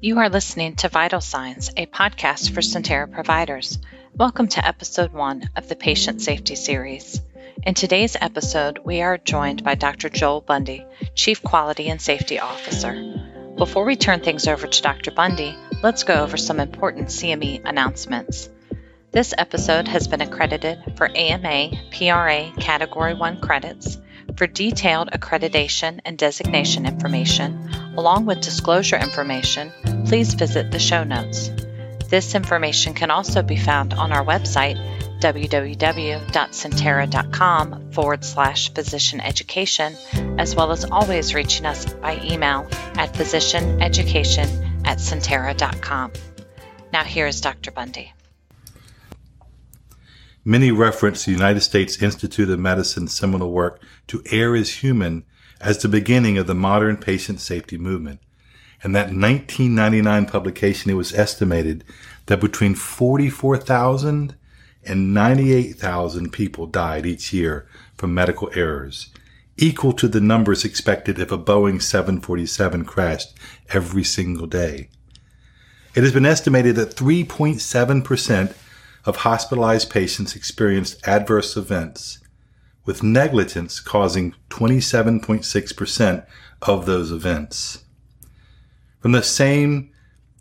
You are listening to Vital Signs, a podcast for Sentara providers. Welcome to episode one of the Patient Safety Series. In today's episode, we are joined by Dr. Joel Bundy, Chief Quality and Safety Officer. Before we turn things over to Dr. Bundy, let's go over some important CME announcements. This episode has been accredited for AMA PRA Category 1 credits. For detailed accreditation and designation information, along with disclosure information, please visit the show notes. This information can also be found on our website, www.sentara.com forward slash physician education, as well as always reaching us by email at physicianeducation at sentara.com. Now, here is Dr. Bundy. Many reference the United States Institute of Medicine seminal work to Err is Human as the beginning of the modern patient safety movement. In that 1999 publication, it was estimated that between 44,000 and 98,000 people died each year from medical errors, equal to the numbers expected if a Boeing 747 crashed every single day. It has been estimated that 3.7% of hospitalized patients experienced adverse events, with negligence causing 27.6% of those events. From the same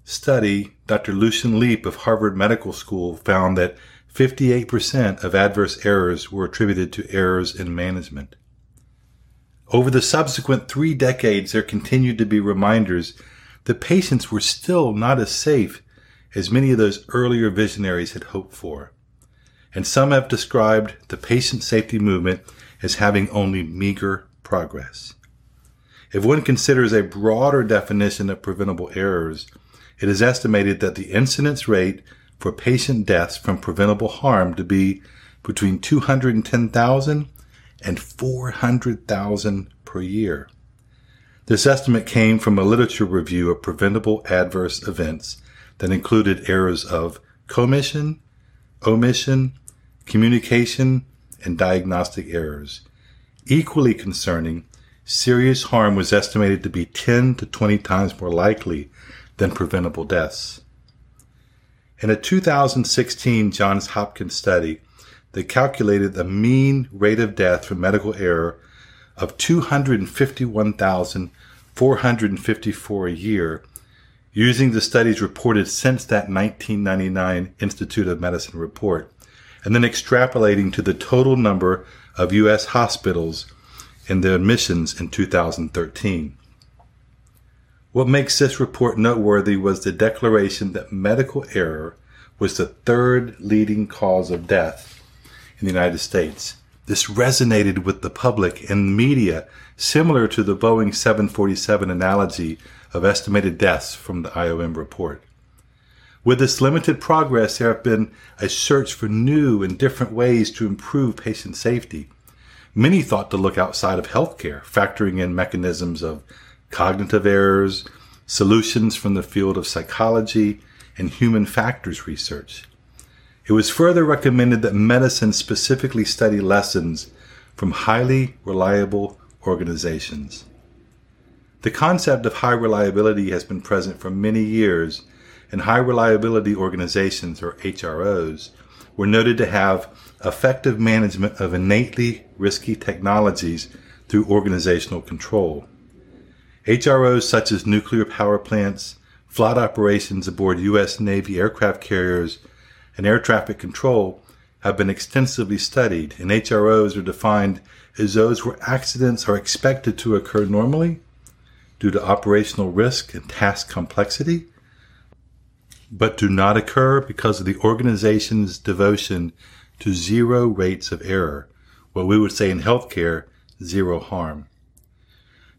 study, Dr. Lucian Leape of Harvard Medical School found that 58% of adverse errors were attributed to errors in management. Over the subsequent three decades, there continued to be reminders that patients were still not as safe as many of those earlier visionaries had hoped for. And some have described the patient safety movement as having only meager progress. If one considers a broader definition of preventable errors, it is estimated that the incidence rate for patient deaths from preventable harm to be between 210,000 and 400,000 per year. This estimate came from a literature review of preventable adverse events that included errors of commission, omission, communication, and diagnostic errors. Equally concerning, serious harm was estimated to be 10 to 20 times more likely than preventable deaths. In a 2016 Johns Hopkins study, they calculated the mean rate of death from medical error of 251,454 a year using the studies reported since that 1999 Institute of Medicine report, and then extrapolating to the total number of U.S. hospitals and their admissions in 2013. What makes this report noteworthy was the declaration that medical error was the third leading cause of death in the United States. This resonated with the public and the media, similar to the Boeing 747 analogy of estimated deaths from the IOM report. With this limited progress, there have been a search for new and different ways to improve patient safety. Many thought to look outside of healthcare, factoring in mechanisms of cognitive errors, solutions from the field of psychology, and human factors research. It was further recommended that medicine specifically study lessons from highly reliable organizations. The concept of high reliability has been present for many years, and high reliability organizations, or HROs, were noted to have effective management of innately risky technologies through organizational control. HROs such as nuclear power plants, flight operations aboard U.S. Navy aircraft carriers, and air traffic control have been extensively studied, and HROs are defined as those where accidents are expected to occur normally due to operational risk and task complexity, but do not occur because of the organization's devotion to zero rates of error, what we would say in healthcare, zero harm.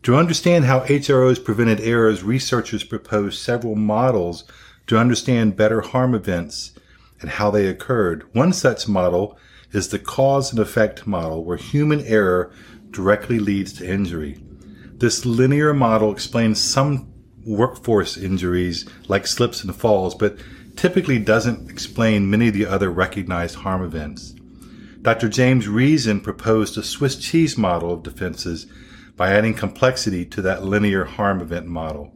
To understand how HROs prevented errors, researchers proposed several models to understand better harm events and how they occurred. One such model is the cause and effect model, where human error directly leads to injury. This linear model explains some workforce injuries like slips and falls, but typically doesn't explain many of the other recognized harm events. Dr. James Reason proposed a Swiss cheese model of defenses by adding complexity to that linear harm event model.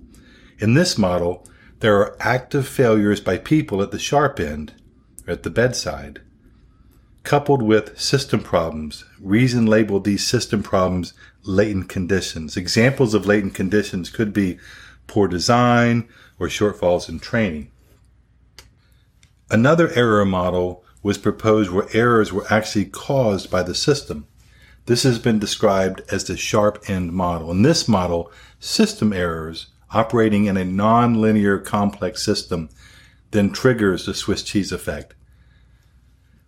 In this model, there are active failures by people at the sharp end, at the bedside, coupled with system problems. Reason labeled these system problems latent conditions. Examples of latent conditions could be poor design or shortfalls in training. Another error model was proposed where errors were actually caused by the system. This has been described as the sharp end model. In this model, system errors operating in a nonlinear complex system then triggers the Swiss cheese effect.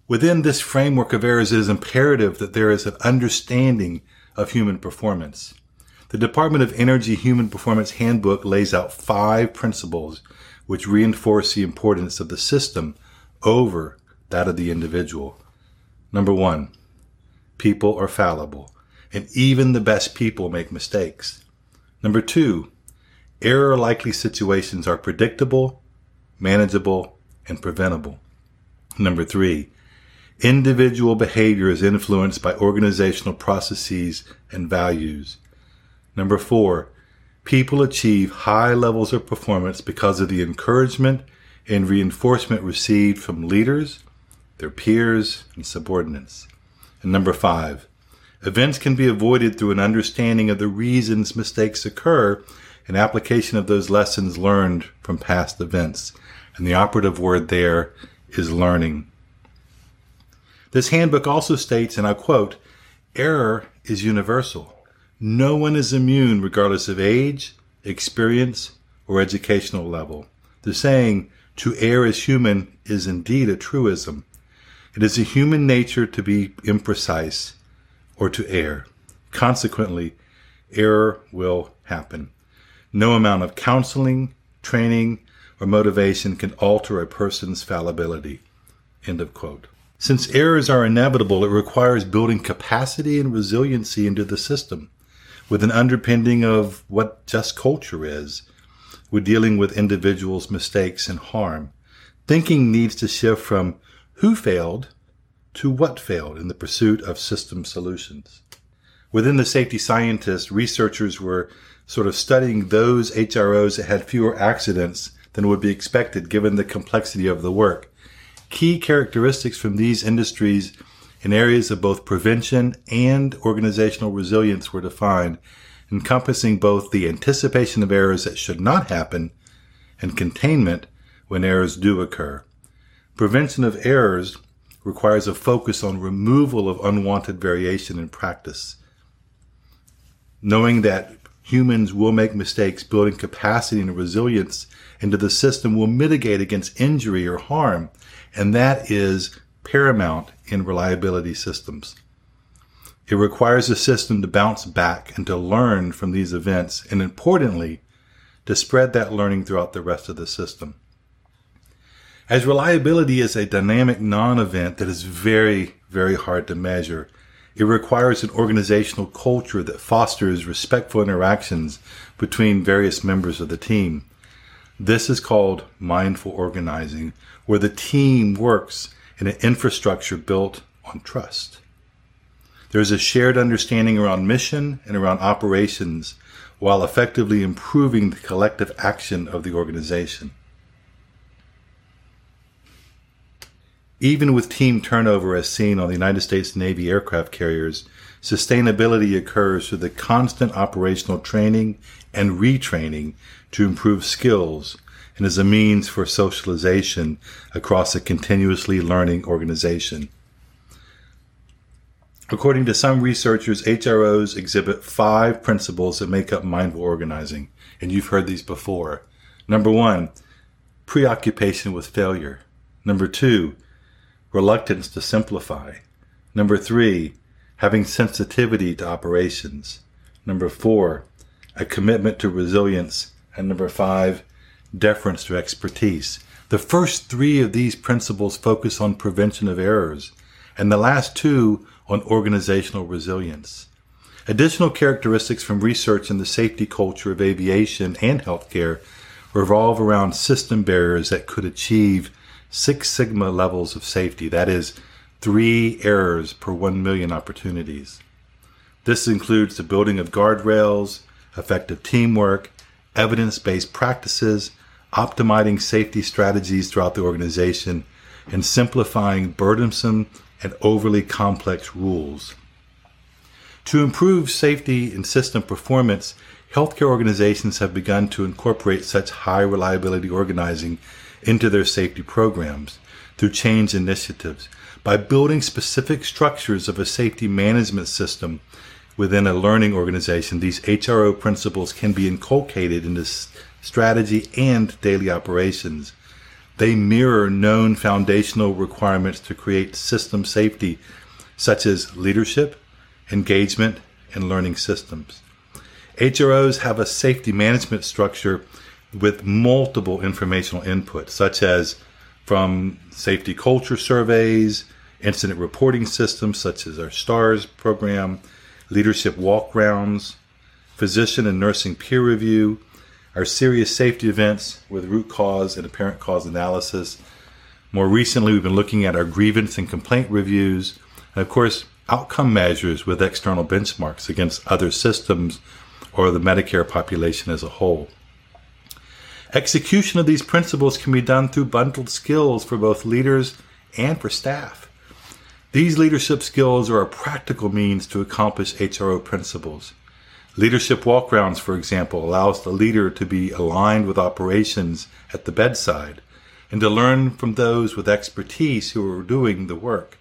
Within this framework of errors, it is imperative that there is an understanding of human performance. The Department of Energy Human Performance Handbook lays out five principles which reinforce the importance of the system over that of the individual. Number one, people are fallible, and even the best people make mistakes. Number two, error likely situations are predictable, manageable, and preventable. Number three, individual behavior is influenced by organizational processes and values. Number four, people achieve high levels of performance because of the encouragement and reinforcement received from leaders, their peers, and subordinates. And number five, events can be avoided through an understanding of the reasons mistakes occur and application of those lessons learned from past events. And the operative word there is learning. This handbook also states, and I quote, error is universal. No one is immune regardless of age, experience, or educational level. The saying, to err is human, is indeed a truism. It is a human nature to be imprecise or to err. Consequently, error will happen. No amount of counseling, training, or motivation can alter a person's fallibility. End of quote. Since errors are inevitable, it requires building capacity and resiliency into the system with an underpinning of what just culture is. We're dealing with individuals' mistakes and harm. Thinking needs to shift from who failed to what failed in the pursuit of system solutions. Within the safety scientists, researchers were sort of studying those HROs that had fewer accidents than would be expected given the complexity of the work. Key characteristics from these industries in areas of both prevention and organizational resilience were defined, encompassing both the anticipation of errors that should not happen and containment when errors do occur. Prevention of errors requires a focus on removal of unwanted variation in practice. Knowing that humans will make mistakes, building capacity and resilience into the system will mitigate against injury or harm, and that is paramount in reliability systems. It requires the system to bounce back and to learn from these events, and importantly, to spread that learning throughout the rest of the system. As reliability is a dynamic non-event that is very, very hard to measure, it requires an organizational culture that fosters respectful interactions between various members of the team. This is called mindful organizing, where the team works in an infrastructure built on trust. There is a shared understanding around mission and around operations while effectively improving the collective action of the organization. Even with team turnover as seen on the United States Navy aircraft carriers, sustainability occurs through the constant operational training and retraining to improve skills and is a means for socialization across a continuously learning organization. According to some researchers, HROs exhibit five principles that make up mindful organizing, and you've heard these before. Number one, preoccupation with failure. Number two, reluctance to simplify. Number three, having sensitivity to operations. Number four, a commitment to resilience. And number five, deference to expertise. The first three of these principles focus on prevention of errors, and the last two on organizational resilience. Additional characteristics from research in the safety culture of aviation and healthcare revolve around system barriers that could achieve Six Sigma levels of safety. That is three errors per one million opportunities. This includes the building of guardrails, effective teamwork, evidence based practices, optimizing safety strategies throughout the organization, and simplifying burdensome and overly complex rules. To improve safety and system performance, healthcare organizations have begun to incorporate such high reliability organizing into their safety programs through change initiatives. By building specific structures of a safety management system within a learning organization, these HRO principles can be inculcated into strategy and daily operations. They mirror known foundational requirements to create system safety, such as leadership, engagement, and learning systems. HROs have a safety management structure with multiple informational inputs, such as from safety culture surveys, incident reporting systems such as our STARS program, leadership walk rounds, physician and nursing peer review, our serious safety events with root cause and apparent cause analysis. More recently, we've been looking at our grievance and complaint reviews, and of course, outcome measures with external benchmarks against other systems or the Medicare population as a whole. Execution of these principles can be done through bundled skills for both leaders and for staff. These leadership skills are a practical means to accomplish HRO principles. Leadership walkarounds, for example, allows the leader to be aligned with operations at the bedside and to learn from those with expertise who are doing the work.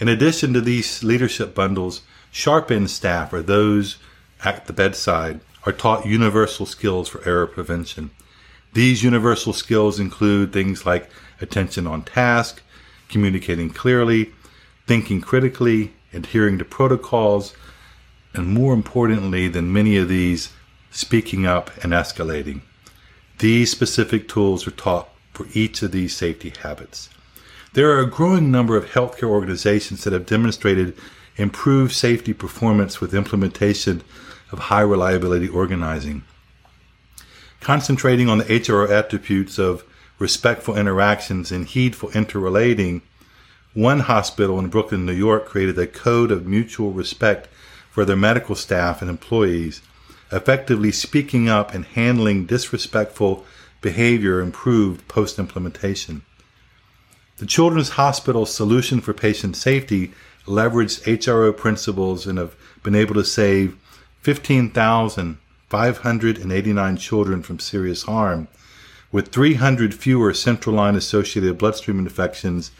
In addition to these leadership bundles, sharp end staff or those at the bedside are taught universal skills for error prevention. These universal skills include things like attention on task, communicating clearly, thinking critically, adhering to protocols, and more importantly than many of these, speaking up and escalating. These specific tools are taught for each of these safety habits. There are a growing number of healthcare organizations that have demonstrated improved safety performance with implementation of high reliability organizing concentrating on the HRO attributes of respectful interactions and heedful interrelating, one hospital in Brooklyn, New York created a code of mutual respect for their medical staff and employees, effectively speaking up and handling disrespectful behavior improved post implementation. The Children's Hospital's solution for patient safety leveraged HRO principles and have been able to save 15,589 children from serious harm, with 300 fewer central line associated bloodstream infections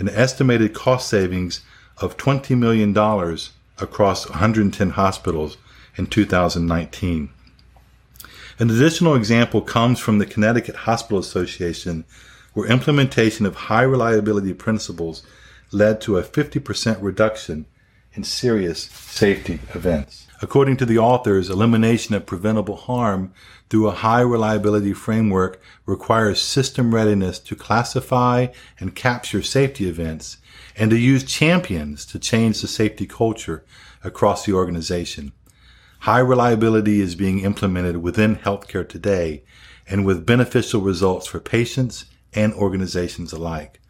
and estimated cost savings of $20 million across 110 hospitals in 2019. An additional example comes from the Connecticut Hospital Association, where implementation of high reliability principles led to a 50% reduction in serious safety events. According to the authors, elimination of preventable harm through a high reliability framework requires system readiness to classify and capture safety events and to use champions to change the safety culture across the organization. High reliability is being implemented within healthcare today and with beneficial results for patients and organizations alike.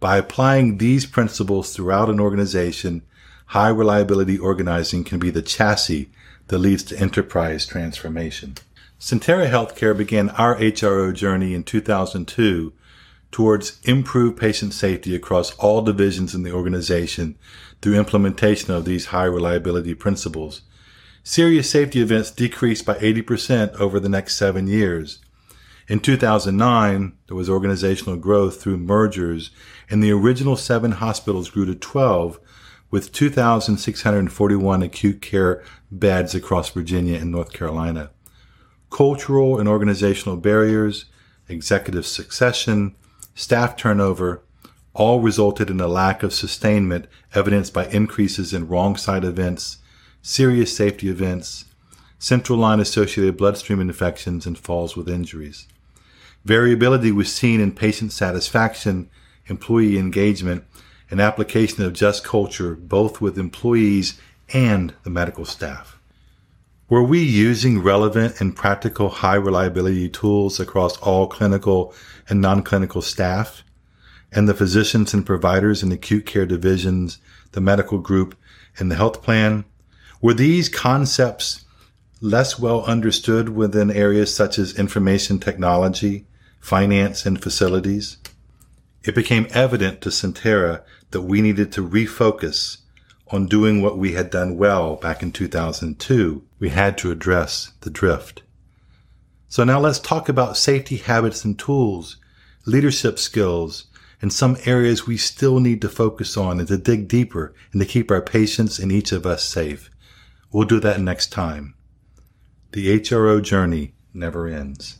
By applying these principles throughout an organization, high reliability organizing can be the chassis that leads to enterprise transformation. Sentara Healthcare began our HRO journey in 2002 towards improved patient safety across all divisions in the organization through implementation of these high reliability principles. Serious safety events decreased by 80% over the next seven years. In 2009, there was organizational growth through mergers, and the original seven hospitals grew to 12 with 2,641 acute care beds across Virginia and North Carolina. Cultural and organizational barriers, executive succession, staff turnover, all resulted in a lack of sustainment evidenced by increases in wrong side events, serious safety events, central line associated bloodstream infections, and falls with injuries. Variability was seen in patient satisfaction, employee engagement, and application of just culture both with employees and the medical staff. Were we using relevant and practical high reliability tools across all clinical and non-clinical staff and the physicians and providers in acute care divisions, the medical group, and the health plan? Were these concepts less well understood within areas such as information technology, finance, and facilities. It became evident to Sentara that we needed to refocus on doing what we had done well back in 2002. We had to address the drift. So now let's talk about safety habits and tools, leadership skills, and some areas we still need to focus on and to dig deeper and to keep our patients and each of us safe. We'll do that next time. The HRO journey never ends.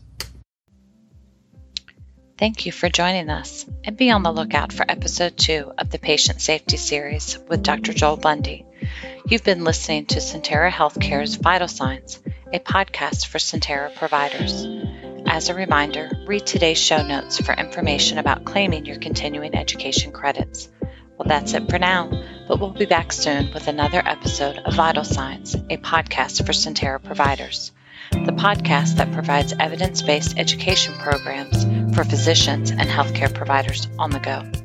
Thank you for joining us, and be on the lookout for episode two of the Patient Safety Series with Dr. Joel Bundy. You've been listening to Sentara Healthcare's Vital Signs, a podcast for Sentara providers. As a reminder, read today's show notes for information about claiming your continuing education credits. Well, that's it for now, but we'll be back soon with another episode of Vital Signs, a podcast for Sentara providers, the podcast that provides evidence based education programs for physicians and healthcare providers on the go.